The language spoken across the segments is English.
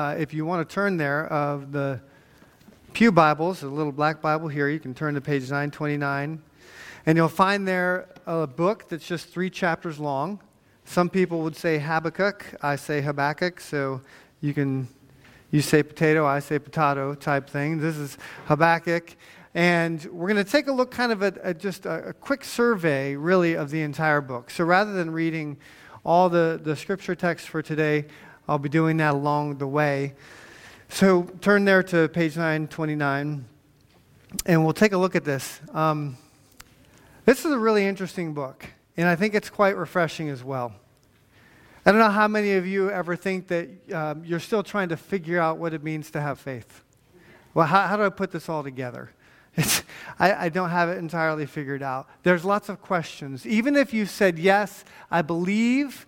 uh, if you want to turn there, of the Pew Bibles, a little black Bible here, you can turn to page 929. And you'll find there a book that's just three chapters long. Some people would say Habakkuk. I say Habakkuk. So you can, you say potato, I say potato type thing. This is Habakkuk. And we're going to take a look kind of at, at just a, a, quick survey, really, of the entire book. So rather than reading all the, the scripture text for today, I'll be doing that along the way. So turn there to page 929, and we'll take a look at this. Um, this is a really interesting book, and I think it's quite refreshing as well. I don't know how many of you ever think that um, you're still trying to figure out what it means to have faith. Well, how, how do I put this all together? I, I, don't have it entirely figured out. There's lots of questions. Even if you said, Yes, I believe,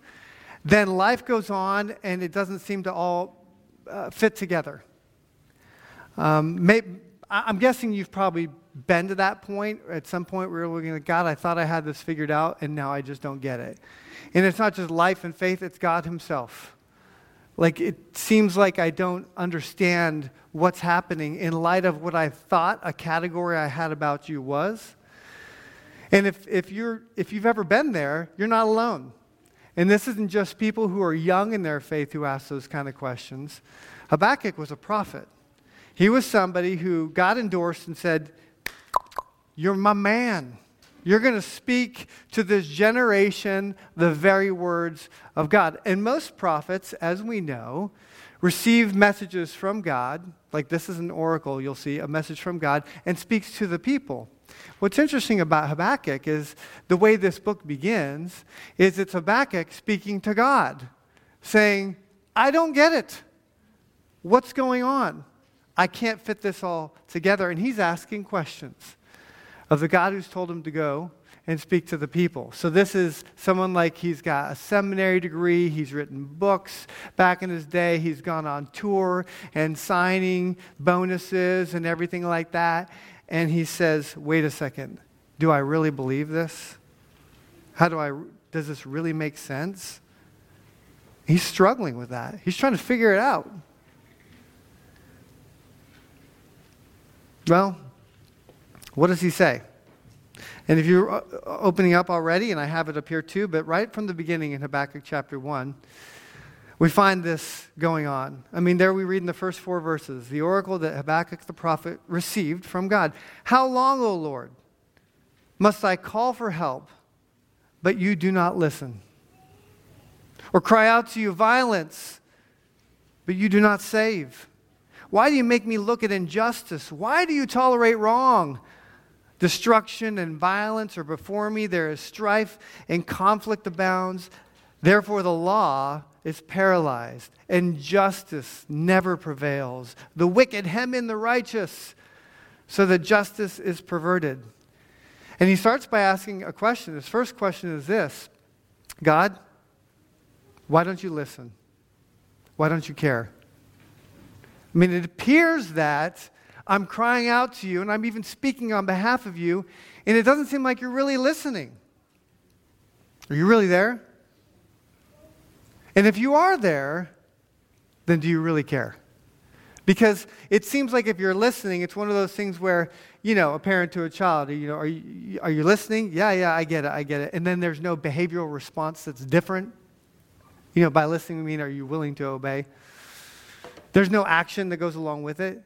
then life goes on and it doesn't seem to all uh, fit together. Um, may, I'm guessing you've probably been to that point at some point where you're looking at God, I thought I had this figured out, and now I just don't get it. And it's not just life and faith, it's God Himself. Like, it seems like I don't understand what's happening in light of what I thought a category I had about you was. And if, if, you're, if you've ever been there, you're not alone. And this isn't just people who are young in their faith who ask those kind of questions. Habakkuk was a prophet. He was somebody who God endorsed and said, You're my man. You're going to speak to this generation the very words of God. And most prophets, as we know, receive messages from God, like this is an oracle, you'll see, a message from God, and speaks to the people. What's interesting about Habakkuk is the way this book begins is it's Habakkuk speaking to God, saying, I don't get it. What's going on? I can't fit this all together. And he's asking questions of the God who's told him to go and speak to the people. So this is someone like he's got a seminary degree, he's written books. Back in his day, he's gone on tour and signing bonuses and everything like that. And he says, "Wait a second. Do I really believe this? How do I does this really make sense?" He's struggling with that. He's trying to figure it out. Well, what does he say? And if you're opening up already, and I have it up here too, but right from the beginning in Habakkuk chapter 1, we find this going on. I mean, there we read in the first four verses the oracle that Habakkuk the prophet received from God. How long, O Lord, must I call for help, but you do not listen? Or cry out to you violence, but you do not save? Why do you make me look at injustice? Why do you tolerate wrong? Destruction and violence are before me. There is strife and conflict abounds. Therefore, the law is paralyzed, and justice never prevails. The wicked hem in the righteous, so that justice is perverted. And he starts by asking a question. His first question is this God, why don't you listen? Why don't you care? I mean, it appears that I'm crying out to you and I'm even speaking on behalf of you, and it doesn't seem like you're really listening. Are you really there? And if you are there, then do you really care? Because it seems like if you're listening, it's one of those things where, you know, a parent to a child, you know, are you, are you listening? Yeah, yeah, I get it, I get it. And then there's no behavioral response that's different. You know, by listening, I mean, are you willing to obey? There's no action that goes along with it.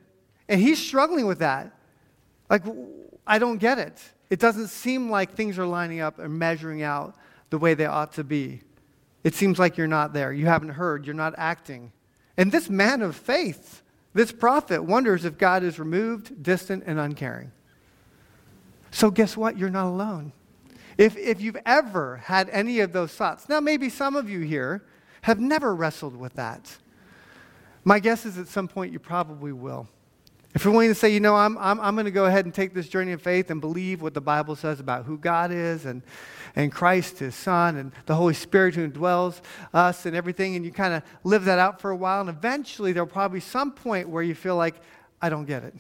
And he's struggling with that. Like, I don't get it. It doesn't seem like things are lining up and measuring out the way they ought to be. It seems like you're not there. You haven't heard. You're not acting. And this man of faith, this prophet, wonders if God is removed, distant, and uncaring. So, guess what? You're not alone. If, if you've ever had any of those thoughts, now maybe some of you here have never wrestled with that. My guess is at some point you probably will. If you're willing to say, you know, I'm, I'm, I'm going to go ahead and take this journey of faith and believe what the Bible says about who God is and, and Christ, his Son, and the Holy Spirit who indwells us and everything, and you kind of live that out for a while, and eventually there'll probably be some point where you feel like, I don't get it.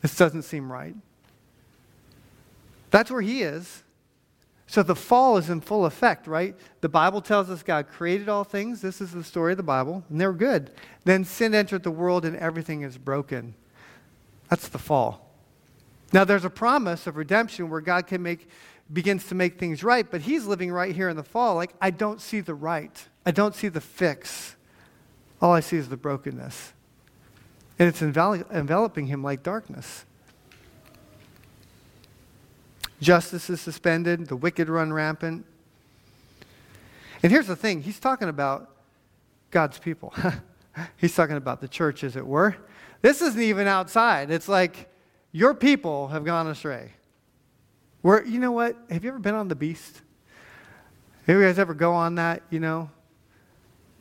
This doesn't seem right. That's where he is. So the fall is in full effect, right? The Bible tells us God created all things. This is the story of the Bible, and they're good. Then sin entered the world and everything is broken. That's the fall. Now there's a promise of redemption where God can make begins to make things right, but he's living right here in the fall like I don't see the right. I don't see the fix. All I see is the brokenness. And it's enveloping him like darkness. Justice is suspended, the wicked run rampant. And here's the thing he's talking about God's people. he's talking about the church, as it were. This isn't even outside. It's like your people have gone astray. Where, you know what? Have you ever been on the beast? Have you guys ever go on that, you know?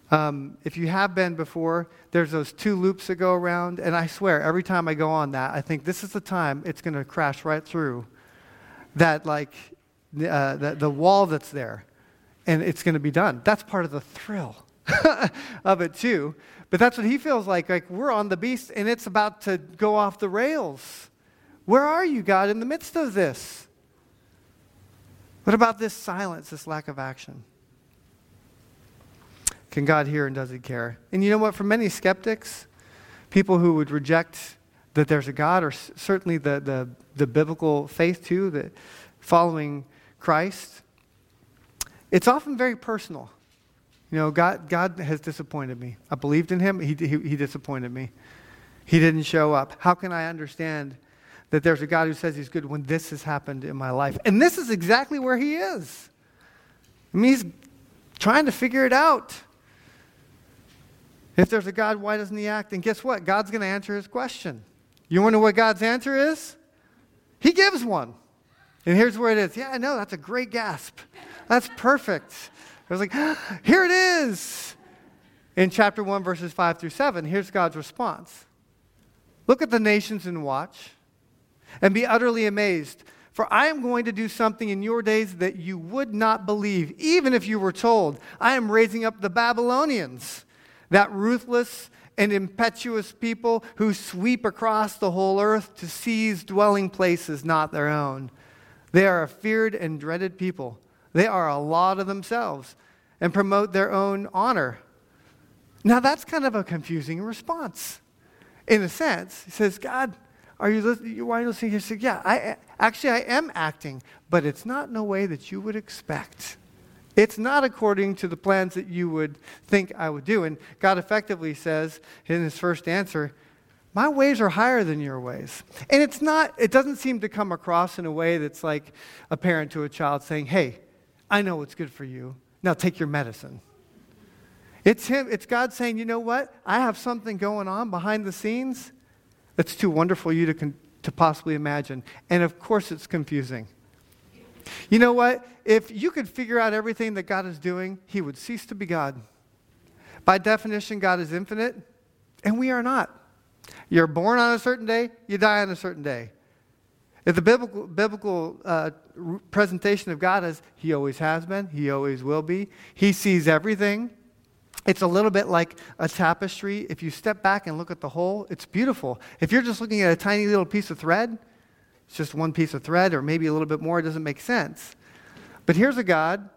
Um, if you have been before, there's those two loops that go around, and I swear, every time I go on that, I think this is the time it's going to crash right through that like uh, the, the wall that's there and it's going to be done that's part of the thrill of it too but that's what he feels like like we're on the beast and it's about to go off the rails where are you god in the midst of this what about this silence this lack of action can god hear and does he care and you know what for many skeptics people who would reject that there's a God, or certainly the, the, the biblical faith too, that following Christ, it's often very personal. You know, God, God has disappointed me. I believed in him, he, he, he disappointed me. He didn't show up. How can I understand that there's a God who says he's good when this has happened in my life? And this is exactly where he is. I mean, he's trying to figure it out. If there's a God, why doesn't he act? And guess what? God's going to answer his question. You wonder what God's answer is? He gives one. And here's where it is. Yeah, I know, that's a great gasp. That's perfect. I was like, here it is. In chapter 1, verses 5 through 7, here's God's response Look at the nations and watch, and be utterly amazed. For I am going to do something in your days that you would not believe, even if you were told. I am raising up the Babylonians, that ruthless and impetuous people who sweep across the whole earth to seize dwelling places not their own. They are a feared and dreaded people. They are a law to themselves and promote their own honor. Now, that's kind of a confusing response. In a sense, he says, God, are you listening? Why are listening? He said, Yeah, I, actually, I am acting, but it's not in a way that you would expect. It's not according to the plans that you would think I would do. And God effectively says in his first answer, my ways are higher than your ways. And it's not, it doesn't seem to come across in a way that's like a parent to a child saying, hey, I know what's good for you. Now take your medicine. It's him, it's God saying, you know what? I have something going on behind the scenes that's too wonderful you to, con- to possibly imagine. And of course, it's confusing. You know what? If you could figure out everything that God is doing, he would cease to be God. By definition, God is infinite, and we are not. You're born on a certain day, you die on a certain day. If the biblical, biblical uh, presentation of God is He always has been, He always will be, He sees everything. It's a little bit like a tapestry. If you step back and look at the whole, it's beautiful. If you're just looking at a tiny little piece of thread, it's just one piece of thread or maybe a little bit more, it doesn't make sense. But here's a God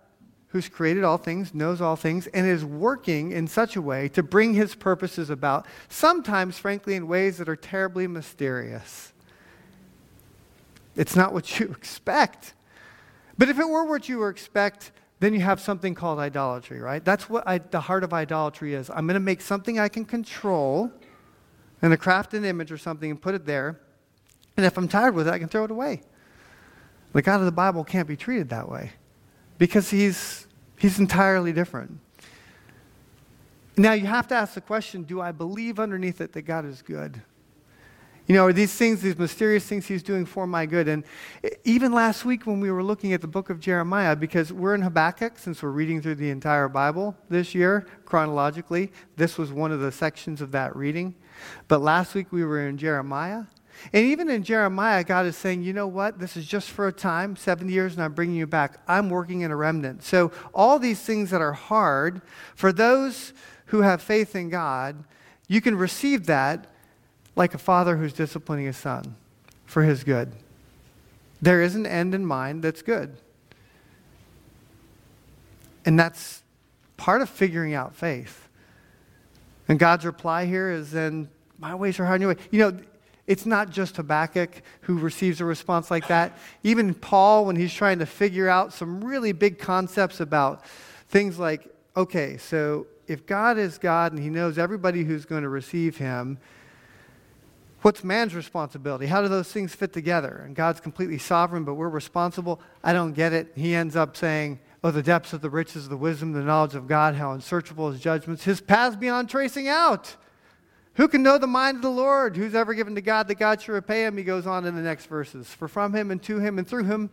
who's created all things, knows all things, and is working in such a way to bring his purposes about, sometimes, frankly, in ways that are terribly mysterious. It's not what you expect. But if it were what you expect, then you have something called idolatry, right? That's what I, the heart of idolatry is. I'm going to make something I can control and craft an image or something and put it there. And if I'm tired with it, I can throw it away. The God of the Bible can't be treated that way because he's, he's entirely different. Now, you have to ask the question do I believe underneath it that God is good? You know, are these things, these mysterious things he's doing for my good? And even last week when we were looking at the book of Jeremiah, because we're in Habakkuk, since we're reading through the entire Bible this year chronologically, this was one of the sections of that reading. But last week we were in Jeremiah. And even in Jeremiah, God is saying, you know what? This is just for a time, 70 years, and I'm bringing you back. I'm working in a remnant. So, all these things that are hard, for those who have faith in God, you can receive that like a father who's disciplining his son for his good. There is an end in mind that's good. And that's part of figuring out faith. And God's reply here is then, my ways are higher than your way. You know, it's not just Habakkuk who receives a response like that. Even Paul, when he's trying to figure out some really big concepts about things like, okay, so if God is God and he knows everybody who's going to receive him, what's man's responsibility? How do those things fit together? And God's completely sovereign, but we're responsible. I don't get it. He ends up saying, Oh, the depths of the riches, the wisdom, the knowledge of God, how unsearchable his judgments, his paths beyond tracing out. Who can know the mind of the Lord? Who's ever given to God that God should repay him? He goes on in the next verses. For from him and to him and through him,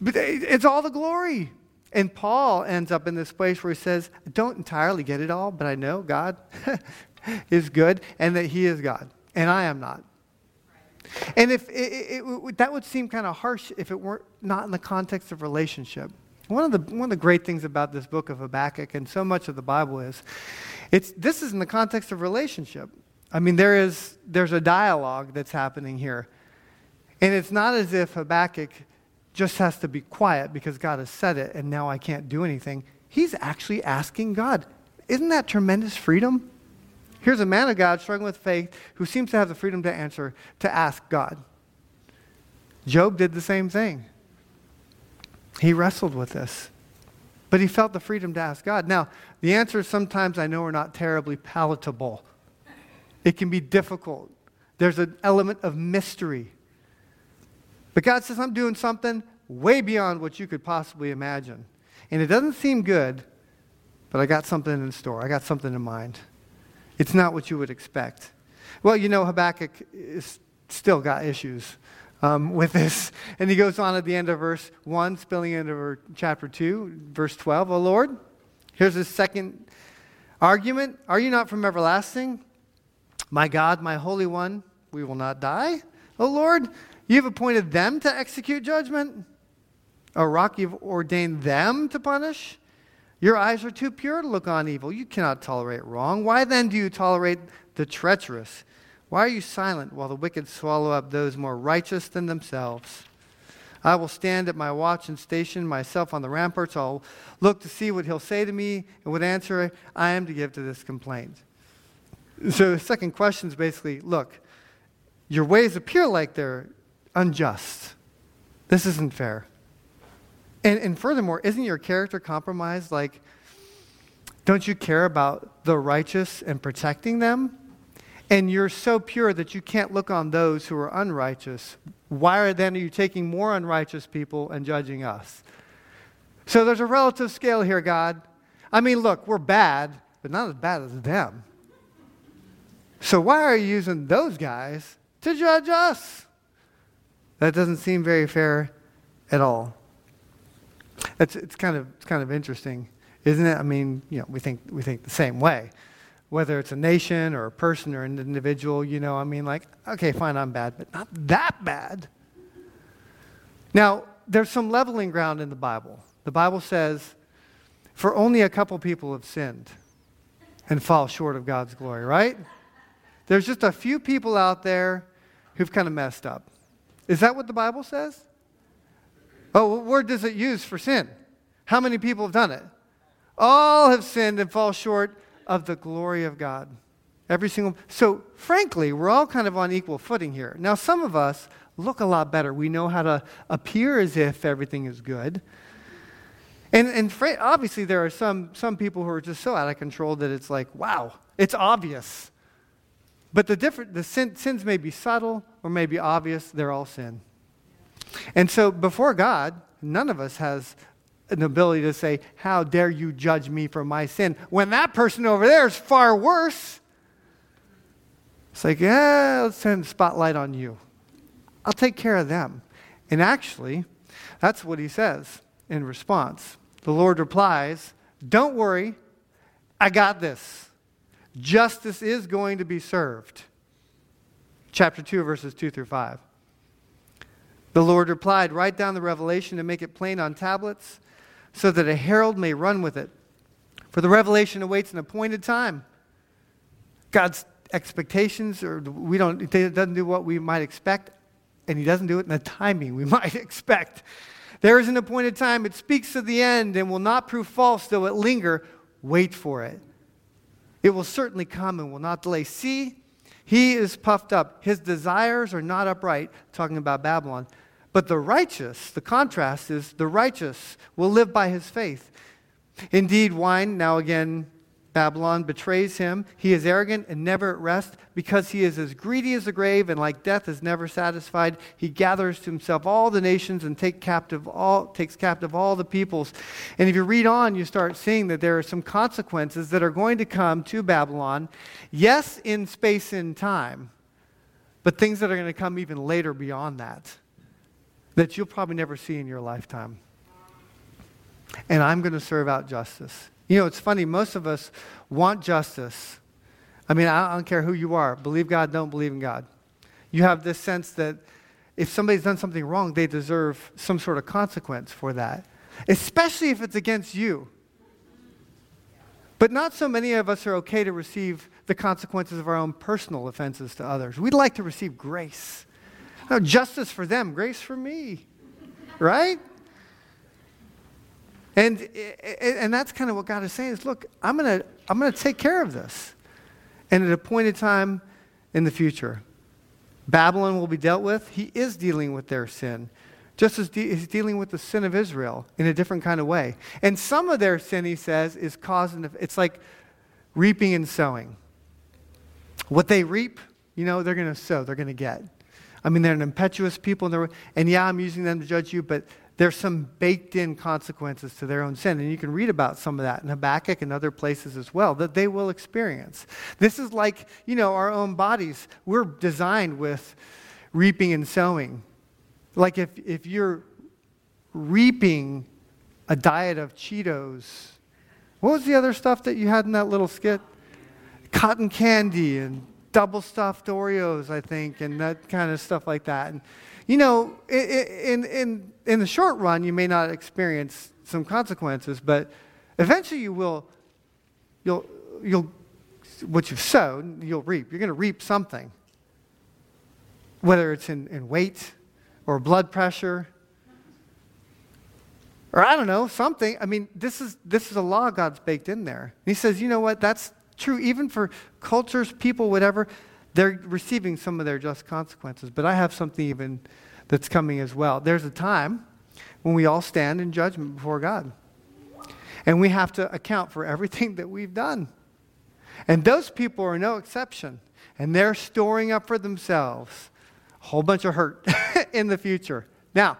but it's all the glory. And Paul ends up in this place where he says, I don't entirely get it all, but I know God is good and that he is God, and I am not. And if it, it, it, that would seem kind of harsh if it weren't not in the context of relationship. One of, the, one of the great things about this book of Habakkuk and so much of the Bible is it's, this is in the context of relationship. I mean, there is, there's a dialogue that's happening here. And it's not as if Habakkuk just has to be quiet because God has said it and now I can't do anything. He's actually asking God. Isn't that tremendous freedom? Here's a man of God struggling with faith who seems to have the freedom to answer, to ask God. Job did the same thing. He wrestled with this, but he felt the freedom to ask God. Now, the answers sometimes I know are not terribly palatable, it can be difficult. There's an element of mystery. But God says, I'm doing something way beyond what you could possibly imagine. And it doesn't seem good, but I got something in store. I got something in mind. It's not what you would expect. Well, you know, Habakkuk is still got issues um, with this. And he goes on at the end of verse 1, spilling into chapter 2, verse 12. Oh Lord, here's his second argument. Are you not from everlasting? My God, my Holy One, we will not die. Oh Lord, you've appointed them to execute judgment. O rock, you've ordained them to punish. Your eyes are too pure to look on evil. You cannot tolerate wrong. Why then do you tolerate the treacherous? Why are you silent while the wicked swallow up those more righteous than themselves? I will stand at my watch and station myself on the ramparts. I'll look to see what he'll say to me and what answer I am to give to this complaint. So, the second question is basically look, your ways appear like they're unjust. This isn't fair. And, and furthermore, isn't your character compromised? Like, don't you care about the righteous and protecting them? and you're so pure that you can't look on those who are unrighteous, why are then are you taking more unrighteous people and judging us? So there's a relative scale here, God. I mean, look, we're bad, but not as bad as them. So why are you using those guys to judge us? That doesn't seem very fair at all. It's, it's, kind of, it's kind of interesting, isn't it? I mean, you know, we think, we think the same way whether it's a nation or a person or an individual, you know, I mean, like, okay, fine, I'm bad, but not that bad. Now, there's some leveling ground in the Bible. The Bible says, for only a couple people have sinned and fall short of God's glory, right? There's just a few people out there who've kind of messed up. Is that what the Bible says? Oh, what word does it use for sin? How many people have done it? All have sinned and fall short of the glory of God. Every single so frankly, we're all kind of on equal footing here. Now some of us look a lot better. We know how to appear as if everything is good. And, and obviously, there are some, some people who are just so out of control that it's like, wow, it's obvious. But the, different, the sin, sins may be subtle or may be obvious, they're all sin. And so before God, none of us has an ability to say, How dare you judge me for my sin? When that person over there is far worse. It's like, yeah, let's send the spotlight on you. I'll take care of them. And actually, that's what he says in response. The Lord replies, Don't worry, I got this. Justice is going to be served. Chapter 2, verses 2 through 5. The Lord replied, Write down the revelation and make it plain on tablets so that a herald may run with it. For the revelation awaits an appointed time. God's expectations, or we don't, it doesn't do what we might expect, and He doesn't do it in the timing we might expect. There is an appointed time. It speaks of the end and will not prove false, though it linger. Wait for it. It will certainly come and will not delay. See, he is puffed up. His desires are not upright, talking about Babylon. But the righteous, the contrast is the righteous will live by his faith. Indeed, wine, now again, Babylon betrays him. He is arrogant and never at rest because he is as greedy as the grave and like death is never satisfied. He gathers to himself all the nations and take captive all, takes captive all the peoples. And if you read on, you start seeing that there are some consequences that are going to come to Babylon. Yes, in space and time, but things that are going to come even later beyond that, that you'll probably never see in your lifetime. And I'm going to serve out justice. You know, it's funny, most of us want justice. I mean, I don't care who you are believe God, don't believe in God. You have this sense that if somebody's done something wrong, they deserve some sort of consequence for that, especially if it's against you. But not so many of us are okay to receive the consequences of our own personal offenses to others. We'd like to receive grace. No, justice for them, grace for me. Right? And, and that's kind of what God is saying is, look, I'm going to I'm going to take care of this. And at a point appointed time in the future, Babylon will be dealt with. He is dealing with their sin, just as de- he's dealing with the sin of Israel in a different kind of way. And some of their sin, he says, is causing, it's like reaping and sowing. What they reap, you know, they're going to sow, they're going to get. I mean, they're an impetuous people, and, and yeah, I'm using them to judge you, but there's some baked in consequences to their own sin. And you can read about some of that in Habakkuk and other places as well that they will experience. This is like, you know, our own bodies. We're designed with reaping and sowing. Like if, if you're reaping a diet of Cheetos, what was the other stuff that you had in that little skit? Cotton candy and double stuffed Oreos, I think, and that kind of stuff like that. And you know, in, in, in the short run, you may not experience some consequences, but eventually you will, you'll, you'll, what you've sown, you'll reap. You're going to reap something, whether it's in, in weight or blood pressure or I don't know, something. I mean, this is, this is a law God's baked in there. And he says, you know what, that's true even for cultures, people, whatever they're receiving some of their just consequences. But I have something even that's coming as well. There's a time when we all stand in judgment before God. And we have to account for everything that we've done. And those people are no exception. And they're storing up for themselves a whole bunch of hurt in the future. Now,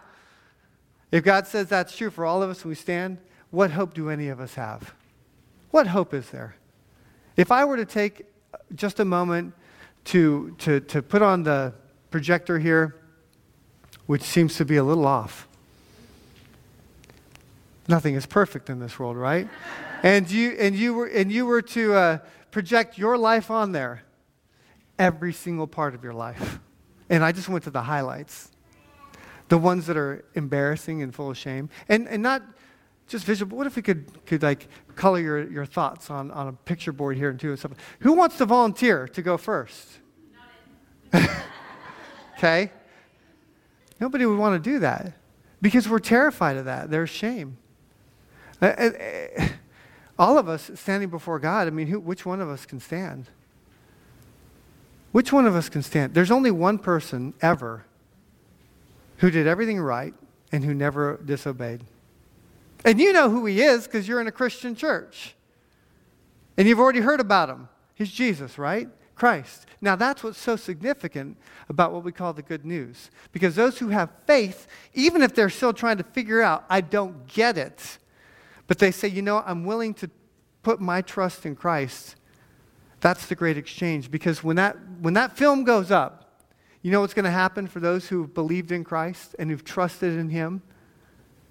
if God says that's true for all of us when we stand, what hope do any of us have? What hope is there? If I were to take just a moment to, to, to put on the projector here, which seems to be a little off. Nothing is perfect in this world, right? and, you, and, you were, and you were to uh, project your life on there, every single part of your life. And I just went to the highlights, the ones that are embarrassing and full of shame. And, and not just visual. What if we could, could like color your, your thoughts on, on a picture board here and too and stuff? Who wants to volunteer to go first? okay? Nobody would want to do that because we're terrified of that. There's shame. Uh, uh, uh, all of us standing before God, I mean, who, which one of us can stand? Which one of us can stand? There's only one person ever who did everything right and who never disobeyed. And you know who he is because you're in a Christian church. And you've already heard about him. He's Jesus, right? Christ. Now, that's what's so significant about what we call the good news. Because those who have faith, even if they're still trying to figure out, I don't get it, but they say, you know, I'm willing to put my trust in Christ, that's the great exchange. Because when that, when that film goes up, you know what's going to happen for those who've believed in Christ and who've trusted in Him?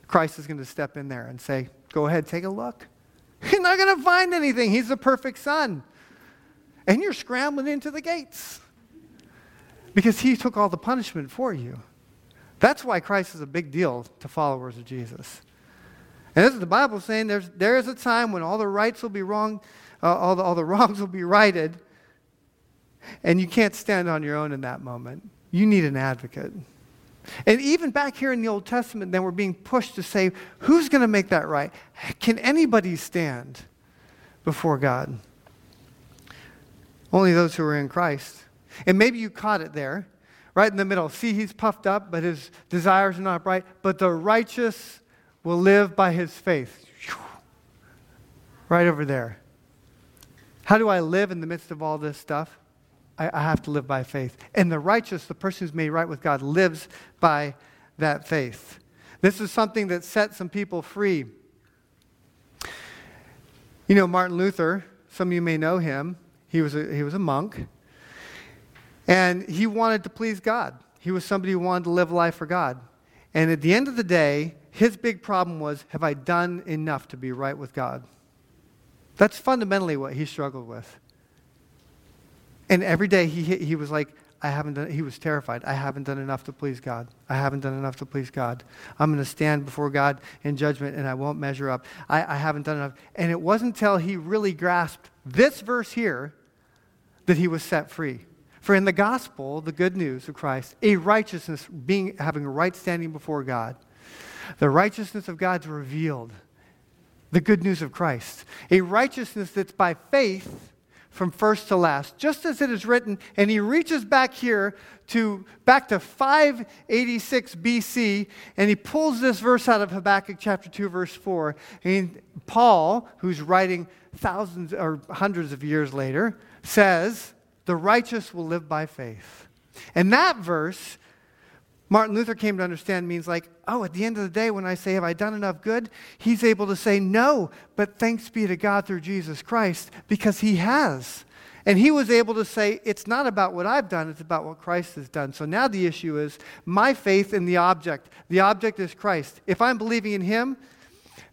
Christ is going to step in there and say, Go ahead, take a look. You're not going to find anything. He's the perfect son. And you're scrambling into the gates because he took all the punishment for you. That's why Christ is a big deal to followers of Jesus. And this is the Bible saying there's, there is a time when all the rights will be wrong, uh, all, the, all the wrongs will be righted, and you can't stand on your own in that moment. You need an advocate. And even back here in the Old Testament, then we're being pushed to say, who's going to make that right? Can anybody stand before God? Only those who are in Christ. And maybe you caught it there, right in the middle. See, he's puffed up, but his desires are not bright. But the righteous will live by his faith. Right over there. How do I live in the midst of all this stuff? I, I have to live by faith. And the righteous, the person who's made right with God, lives by that faith. This is something that set some people free. You know, Martin Luther, some of you may know him. He was a, he was a monk. And he wanted to please God. He was somebody who wanted to live life for God. And at the end of the day, his big problem was have I done enough to be right with God? That's fundamentally what he struggled with. And every day he, he was like, I haven't done, he was terrified. I haven't done enough to please God. I haven't done enough to please God. I'm going to stand before God in judgment and I won't measure up. I, I haven't done enough. And it wasn't until he really grasped this verse here that he was set free. For in the gospel, the good news of Christ, a righteousness, being, having a right standing before God, the righteousness of God's revealed. The good news of Christ. A righteousness that's by faith from first to last, just as it is written. And he reaches back here to back to 586 BC, and he pulls this verse out of Habakkuk chapter 2, verse 4. And Paul, who's writing thousands or hundreds of years later, says, The righteous will live by faith. And that verse Martin Luther came to understand means like, oh, at the end of the day, when I say, have I done enough good? He's able to say, no, but thanks be to God through Jesus Christ, because he has. And he was able to say, it's not about what I've done, it's about what Christ has done. So now the issue is my faith in the object. The object is Christ. If I'm believing in him,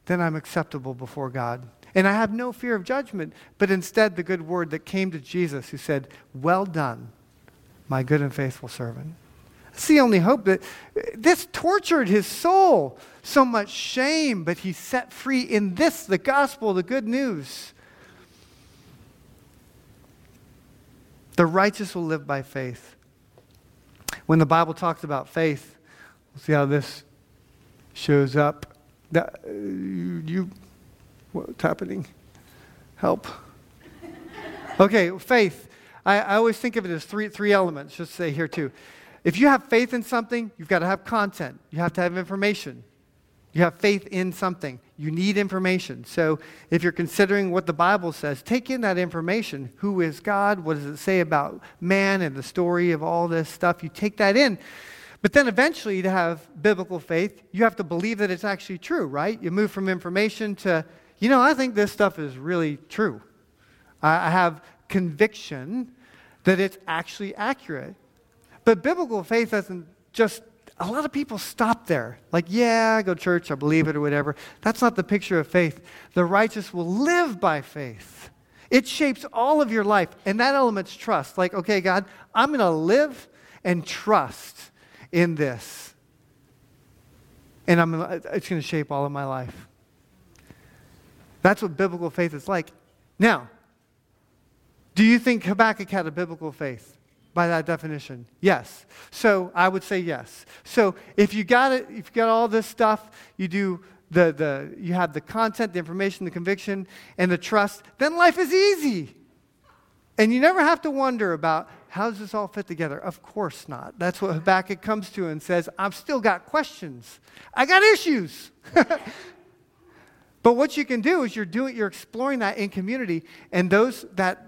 then I'm acceptable before God. And I have no fear of judgment, but instead the good word that came to Jesus, who said, Well done, my good and faithful servant. That's the only hope that this tortured his soul. So much shame, but he's set free in this, the gospel, the good news. The righteous will live by faith. When the Bible talks about faith, we'll see how this shows up. That, uh, you, what's happening? Help. Okay, faith. I, I always think of it as three, three elements, just say here too. If you have faith in something, you've got to have content. You have to have information. You have faith in something. You need information. So if you're considering what the Bible says, take in that information. Who is God? What does it say about man and the story of all this stuff? You take that in. But then eventually, to have biblical faith, you have to believe that it's actually true, right? You move from information to, you know, I think this stuff is really true. I have conviction that it's actually accurate. But biblical faith doesn't just, a lot of people stop there. Like, yeah, I go to church, I believe it or whatever. That's not the picture of faith. The righteous will live by faith. It shapes all of your life. And that element's trust. Like, okay, God, I'm going to live and trust in this. And I'm it's going to shape all of my life. That's what biblical faith is like. Now, do you think Habakkuk had a biblical faith? by that definition? Yes. So I would say yes. So if you got it, if you got all this stuff, you do the, the you have the content, the information, the conviction, and the trust, then life is easy. And you never have to wonder about how does this all fit together? Of course not. That's what Habakkuk comes to and says, I've still got questions. I got issues. but what you can do is you're doing you're exploring that in community, and those that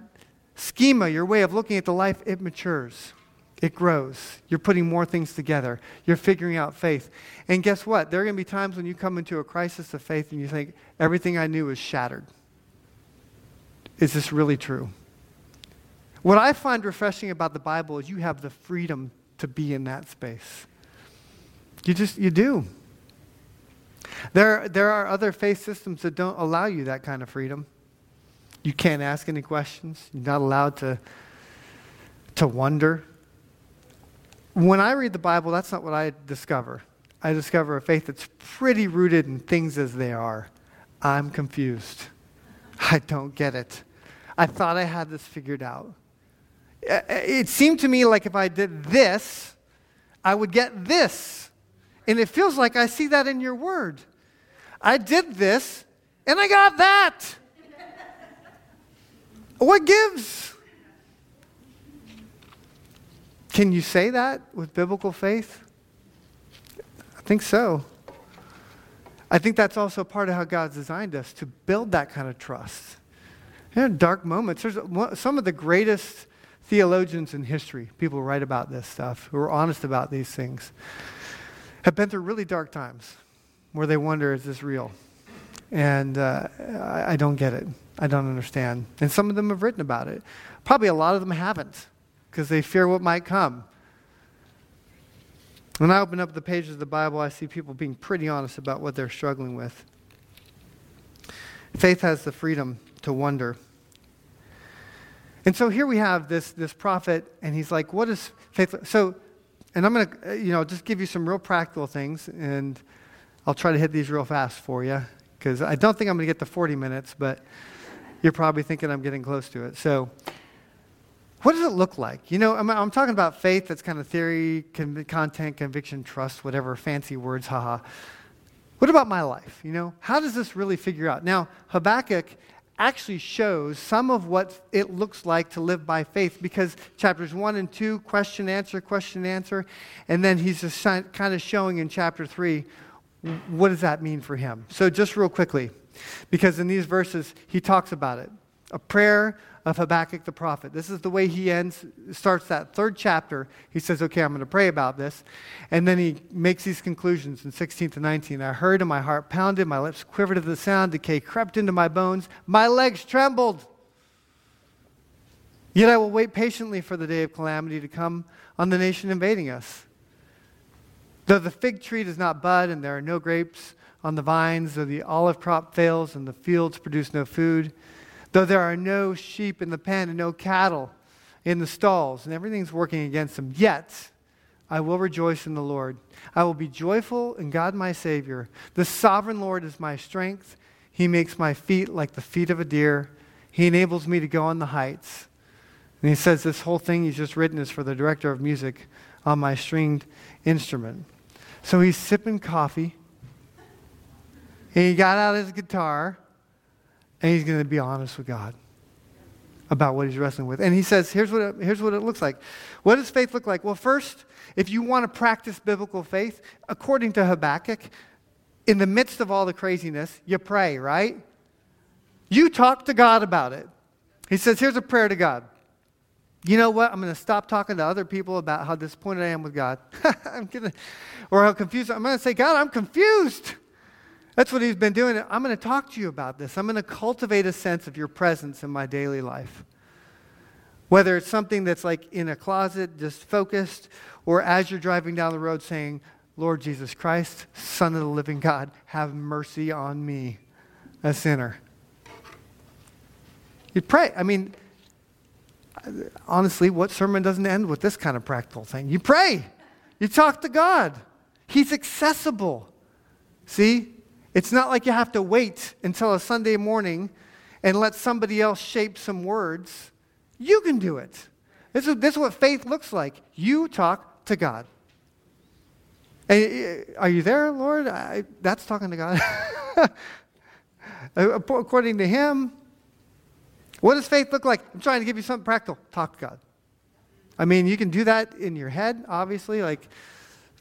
schema, your way of looking at the life, it matures. It grows. You're putting more things together. You're figuring out faith. And guess what? There are going to be times when you come into a crisis of faith and you think, everything I knew is shattered. Is this really true? What I find refreshing about the Bible is you have the freedom to be in that space. You just, you do. There, there are other faith systems that don't allow you that kind of freedom. You can't ask any questions. You're not allowed to, to wonder. When I read the Bible, that's not what I discover. I discover a faith that's pretty rooted in things as they are. I'm confused. I don't get it. I thought I had this figured out. It seemed to me like if I did this, I would get this. And it feels like I see that in your word. I did this and I got that. what gives? Can you say that with biblical faith? I think so. I think that's also part of how God's designed us to build that kind of trust. In dark moments. There's some of the greatest theologians in history, people write about this stuff, who are honest about these things, have been through really dark times where they wonder, is this real? And uh, I, I don't get it. I don't understand. And some of them have written about it. Probably a lot of them haven't because they fear what might come. When I open up the pages of the Bible, I see people being pretty honest about what they're struggling with. Faith has the freedom to wonder. And so here we have this, this prophet, and he's like, What is faith? So, and I'm going to, uh, you know, just give you some real practical things, and I'll try to hit these real fast for you, because I don't think I'm going to get to 40 minutes, but you're probably thinking I'm getting close to it. So, what does it look like? You know, I'm, I'm talking about faith that's kind of theory, con- content, conviction, trust, whatever fancy words, haha. What about my life? You know, how does this really figure out? Now, Habakkuk actually shows some of what it looks like to live by faith because chapters 1 and 2, question, answer, question, answer. And then he's just kind of showing in chapter 3 what does that mean for him. So, just real quickly, because in these verses, he talks about it a prayer of Habakkuk the prophet. This is the way he ends, starts that third chapter. He says, Okay, I'm going to pray about this. And then he makes these conclusions in 16 to 19. I heard and my heart pounded, my lips quivered at the sound, decay crept into my bones, my legs trembled. Yet I will wait patiently for the day of calamity to come on the nation invading us. Though the fig tree does not bud and there are no grapes on the vines, though the olive crop fails and the fields produce no food, Though there are no sheep in the pen and no cattle in the stalls, and everything's working against them, yet I will rejoice in the Lord. I will be joyful in God my Savior. The sovereign Lord is my strength. He makes my feet like the feet of a deer. He enables me to go on the heights. And he says this whole thing he's just written is for the director of music on my stringed instrument. So he's sipping coffee. And he got out his guitar and he's going to be honest with God about what he's wrestling with. And he says, here's what, it, here's what it looks like. What does faith look like? Well, first, if you want to practice biblical faith, according to Habakkuk, in the midst of all the craziness, you pray, right? You talk to God about it. He says, here's a prayer to God. You know what? I'm going to stop talking to other people about how disappointed I am with God. I'm gonna, or how confused. I'm going to say, God, I'm confused. That's what he's been doing. I'm going to talk to you about this. I'm going to cultivate a sense of your presence in my daily life. Whether it's something that's like in a closet, just focused, or as you're driving down the road saying, Lord Jesus Christ, Son of the living God, have mercy on me, a sinner. You pray. I mean, honestly, what sermon doesn't end with this kind of practical thing? You pray. You talk to God. He's accessible. See? It's not like you have to wait until a Sunday morning and let somebody else shape some words. You can do it. This is, this is what faith looks like. You talk to God. Uh, are you there, Lord? I, that's talking to God. Uh, according to Him, what does faith look like? I'm trying to give you something practical. Talk to God. I mean, you can do that in your head, obviously, like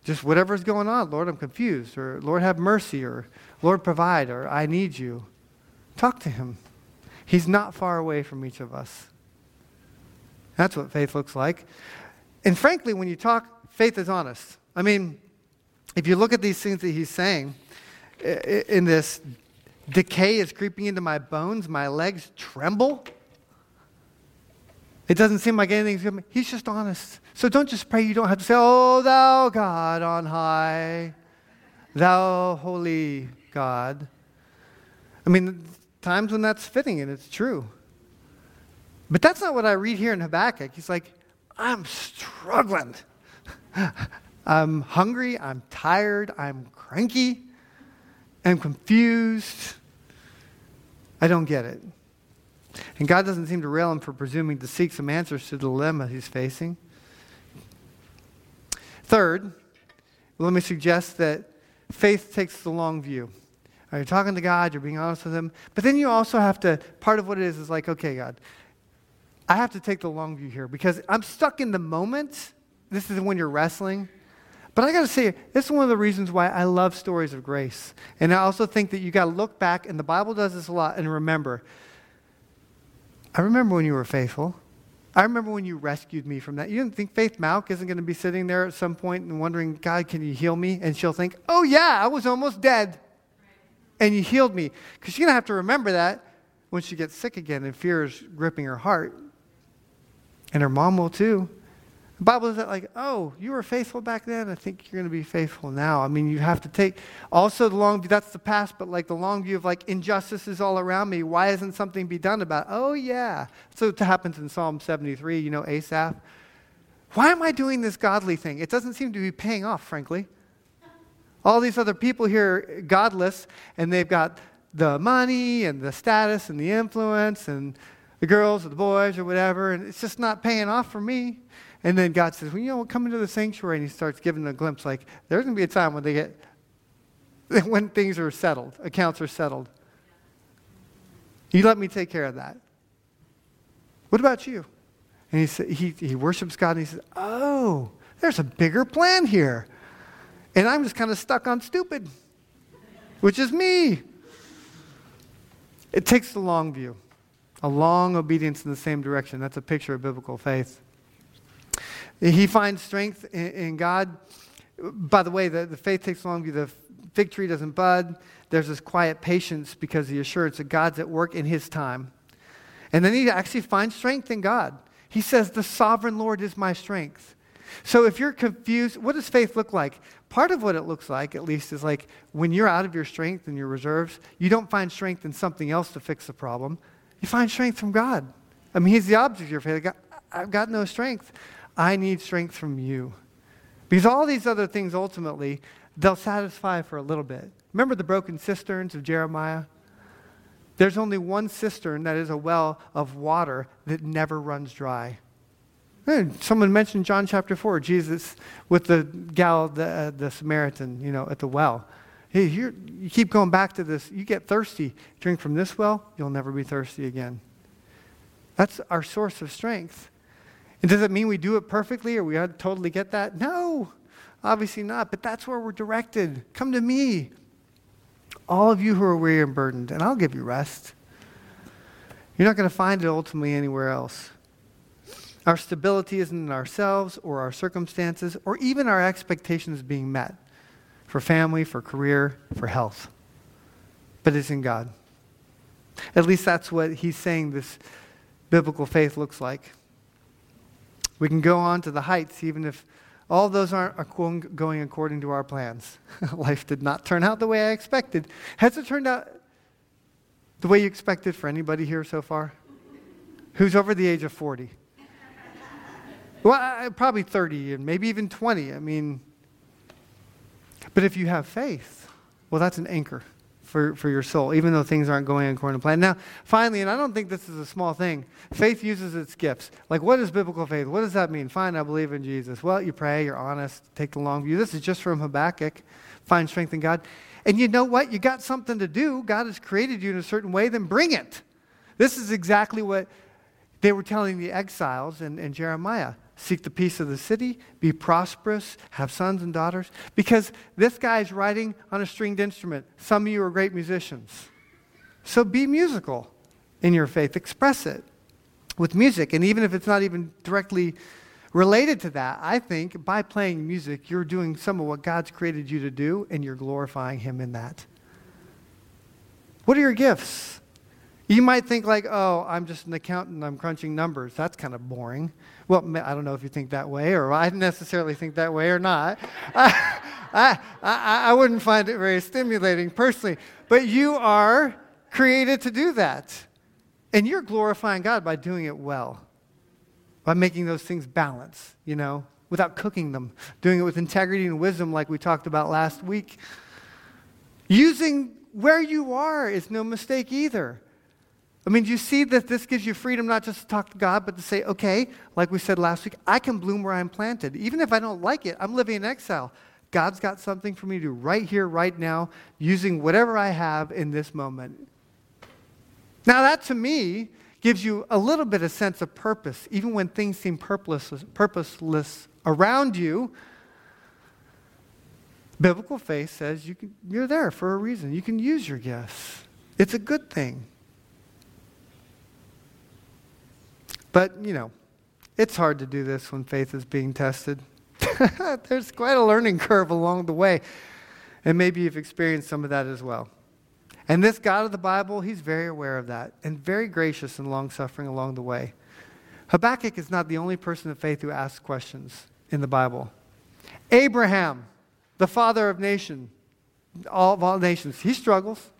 just whatever's going on. Lord, I'm confused, or Lord, have mercy, or Lord, provide, or I need you. Talk to him. He's not far away from each of us. That's what faith looks like. And frankly, when you talk, faith is honest. I mean, if you look at these things that he's saying, in this decay is creeping into my bones, my legs tremble. It doesn't seem like anything's going He's just honest. So don't just pray. You don't have to say, Oh, thou God on high, thou holy God. I mean, times when that's fitting and it's true. But that's not what I read here in Habakkuk. He's like, I'm struggling. I'm hungry. I'm tired. I'm cranky. I'm confused. I don't get it. And God doesn't seem to rail him for presuming to seek some answers to the dilemma he's facing. Third, let me suggest that faith takes the long view. Are you talking to God? You're being honest with Him. But then you also have to, part of what it is is like, okay, God, I have to take the long view here because I'm stuck in the moment. This is when you're wrestling. But I got to say, this is one of the reasons why I love stories of grace. And I also think that you got to look back, and the Bible does this a lot, and remember. I remember when you were faithful. I remember when you rescued me from that. You didn't think Faith Malk isn't going to be sitting there at some point and wondering, God, can you heal me? And she'll think, oh, yeah, I was almost dead. And you healed me. Because she's going to have to remember that when she gets sick again and fear is gripping her heart. And her mom will too. The Bible is like, oh, you were faithful back then. I think you're going to be faithful now. I mean, you have to take also the long view. That's the past, but like the long view of like injustice is all around me. Why isn't something be done about? It? Oh yeah. So it happens in Psalm 73. You know, Asaph. Why am I doing this godly thing? It doesn't seem to be paying off, frankly. All these other people here, godless, and they've got the money and the status and the influence and the girls or the boys or whatever, and it's just not paying off for me. And then God says, well, you know, come into the sanctuary, and He starts giving them a glimpse like, there's going to be a time when they get, when things are settled, accounts are settled. You let me take care of that. What about you? And he, sa- he, he worships God and he says, Oh, there's a bigger plan here. And I'm just kind of stuck on stupid, which is me. It takes the long view, a long obedience in the same direction. That's a picture of biblical faith. He finds strength in, in God. By the way, the, the faith takes long view. The fig tree doesn't bud. There's this quiet patience because the assurance that God's at work in his time. And then he actually finds strength in God. He says, The sovereign Lord is my strength. So if you're confused, what does faith look like? Part of what it looks like, at least, is like when you're out of your strength and your reserves, you don't find strength in something else to fix the problem. You find strength from God. I mean, He's the object of your faith. I've got no strength. I need strength from you. Because all these other things ultimately, they'll satisfy for a little bit. Remember the broken cisterns of Jeremiah? There's only one cistern that is a well of water that never runs dry. Someone mentioned John chapter 4, Jesus with the gal, the, uh, the Samaritan, you know, at the well. Hey, you keep going back to this. You get thirsty. Drink from this well, you'll never be thirsty again. That's our source of strength. And does it mean we do it perfectly or we totally get that? No, obviously not. But that's where we're directed. Come to me, all of you who are weary and burdened, and I'll give you rest. You're not going to find it ultimately anywhere else. Our stability isn't in ourselves or our circumstances or even our expectations being met for family, for career, for health. But it's in God. At least that's what he's saying this biblical faith looks like. We can go on to the heights even if all those aren't going according to our plans. Life did not turn out the way I expected. Has it turned out the way you expected for anybody here so far? Who's over the age of 40? Well, probably 30 and maybe even 20. I mean, but if you have faith, well, that's an anchor for, for your soul, even though things aren't going according to plan. Now, finally, and I don't think this is a small thing, faith uses its gifts. Like, what is biblical faith? What does that mean? Fine, I believe in Jesus. Well, you pray, you're honest, take the long view. This is just from Habakkuk. Find strength in God. And you know what? You got something to do. God has created you in a certain way, then bring it. This is exactly what they were telling the exiles in, in Jeremiah seek the peace of the city, be prosperous, have sons and daughters. Because this guy is writing on a stringed instrument. Some of you are great musicians. So be musical in your faith, express it with music. And even if it's not even directly related to that, I think by playing music, you're doing some of what God's created you to do, and you're glorifying Him in that. What are your gifts? You might think, like, oh, I'm just an accountant, I'm crunching numbers. That's kind of boring. Well, I don't know if you think that way, or I necessarily think that way or not. I, I, I, wouldn't find it very stimulating personally. But you are created to do that. And you're glorifying God by doing it well, by making those things balance, you know, without cooking them, doing it with integrity and wisdom, like we talked about last week. Using where you are is no mistake either. I mean, do you see that this gives you freedom not just to talk to God, but to say, okay, like we said last week, I can bloom where I'm planted. Even if I don't like it, I'm living in exile. God's got something for me to do right here, right now, using whatever I have in this moment. Now, that to me gives you a little bit of sense of purpose, even when things seem purposeless, purposeless around you. Biblical faith says you can, you're there for a reason. You can use your gifts. It's a good thing. But, you know, it's hard to do this when faith is being tested. There's quite a learning curve along the way. And maybe you've experienced some of that as well. And this God of the Bible, he's very aware of that and very gracious and long suffering along the way. Habakkuk is not the only person of faith who asks questions in the Bible. Abraham, the father of nation, all of all nations, he struggles.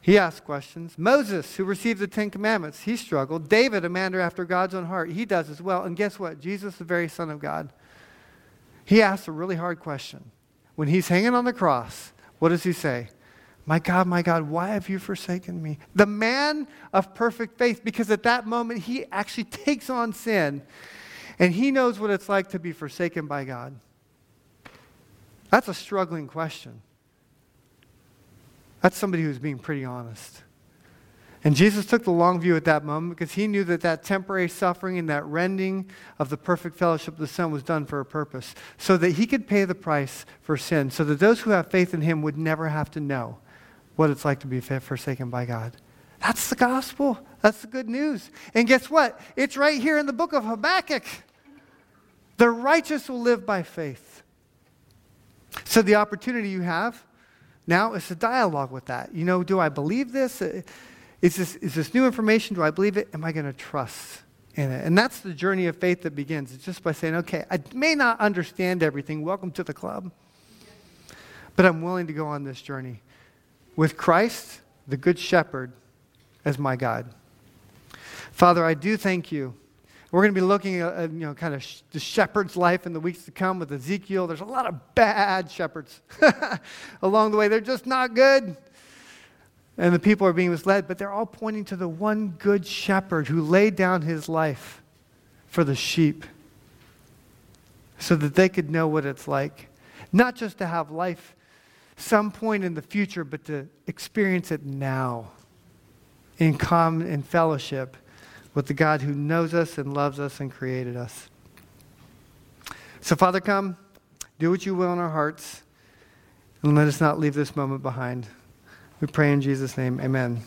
He asks questions. Moses, who received the Ten Commandments, he struggled. David, a man after God's own heart, he does as well. And guess what? Jesus, the very Son of God, he asks a really hard question. When he's hanging on the cross, what does he say? My God, my God, why have you forsaken me? The man of perfect faith, because at that moment he actually takes on sin and he knows what it's like to be forsaken by God. That's a struggling question. That's somebody who's being pretty honest. And Jesus took the long view at that moment because he knew that that temporary suffering and that rending of the perfect fellowship of the Son was done for a purpose, so that he could pay the price for sin, so that those who have faith in him would never have to know what it's like to be forsaken by God. That's the gospel. That's the good news. And guess what? It's right here in the book of Habakkuk. The righteous will live by faith. So the opportunity you have now it's a dialogue with that. You know, do I believe this? Uh, is this, is this new information? Do I believe it? Am I going to trust in it? And that's the journey of faith that begins. It's just by saying, okay, I may not understand everything. Welcome to the club. But I'm willing to go on this journey with Christ, the Good Shepherd, as my God. Father, I do thank you. We're going to be looking at, you know, kind of sh- the shepherd's life in the weeks to come with Ezekiel. There's a lot of bad shepherds along the way. They're just not good and the people are being misled, but they're all pointing to the one good shepherd who laid down his life for the sheep so that they could know what it's like. Not just to have life some point in the future, but to experience it now in common in fellowship with the God who knows us and loves us and created us. So, Father, come, do what you will in our hearts, and let us not leave this moment behind. We pray in Jesus' name. Amen.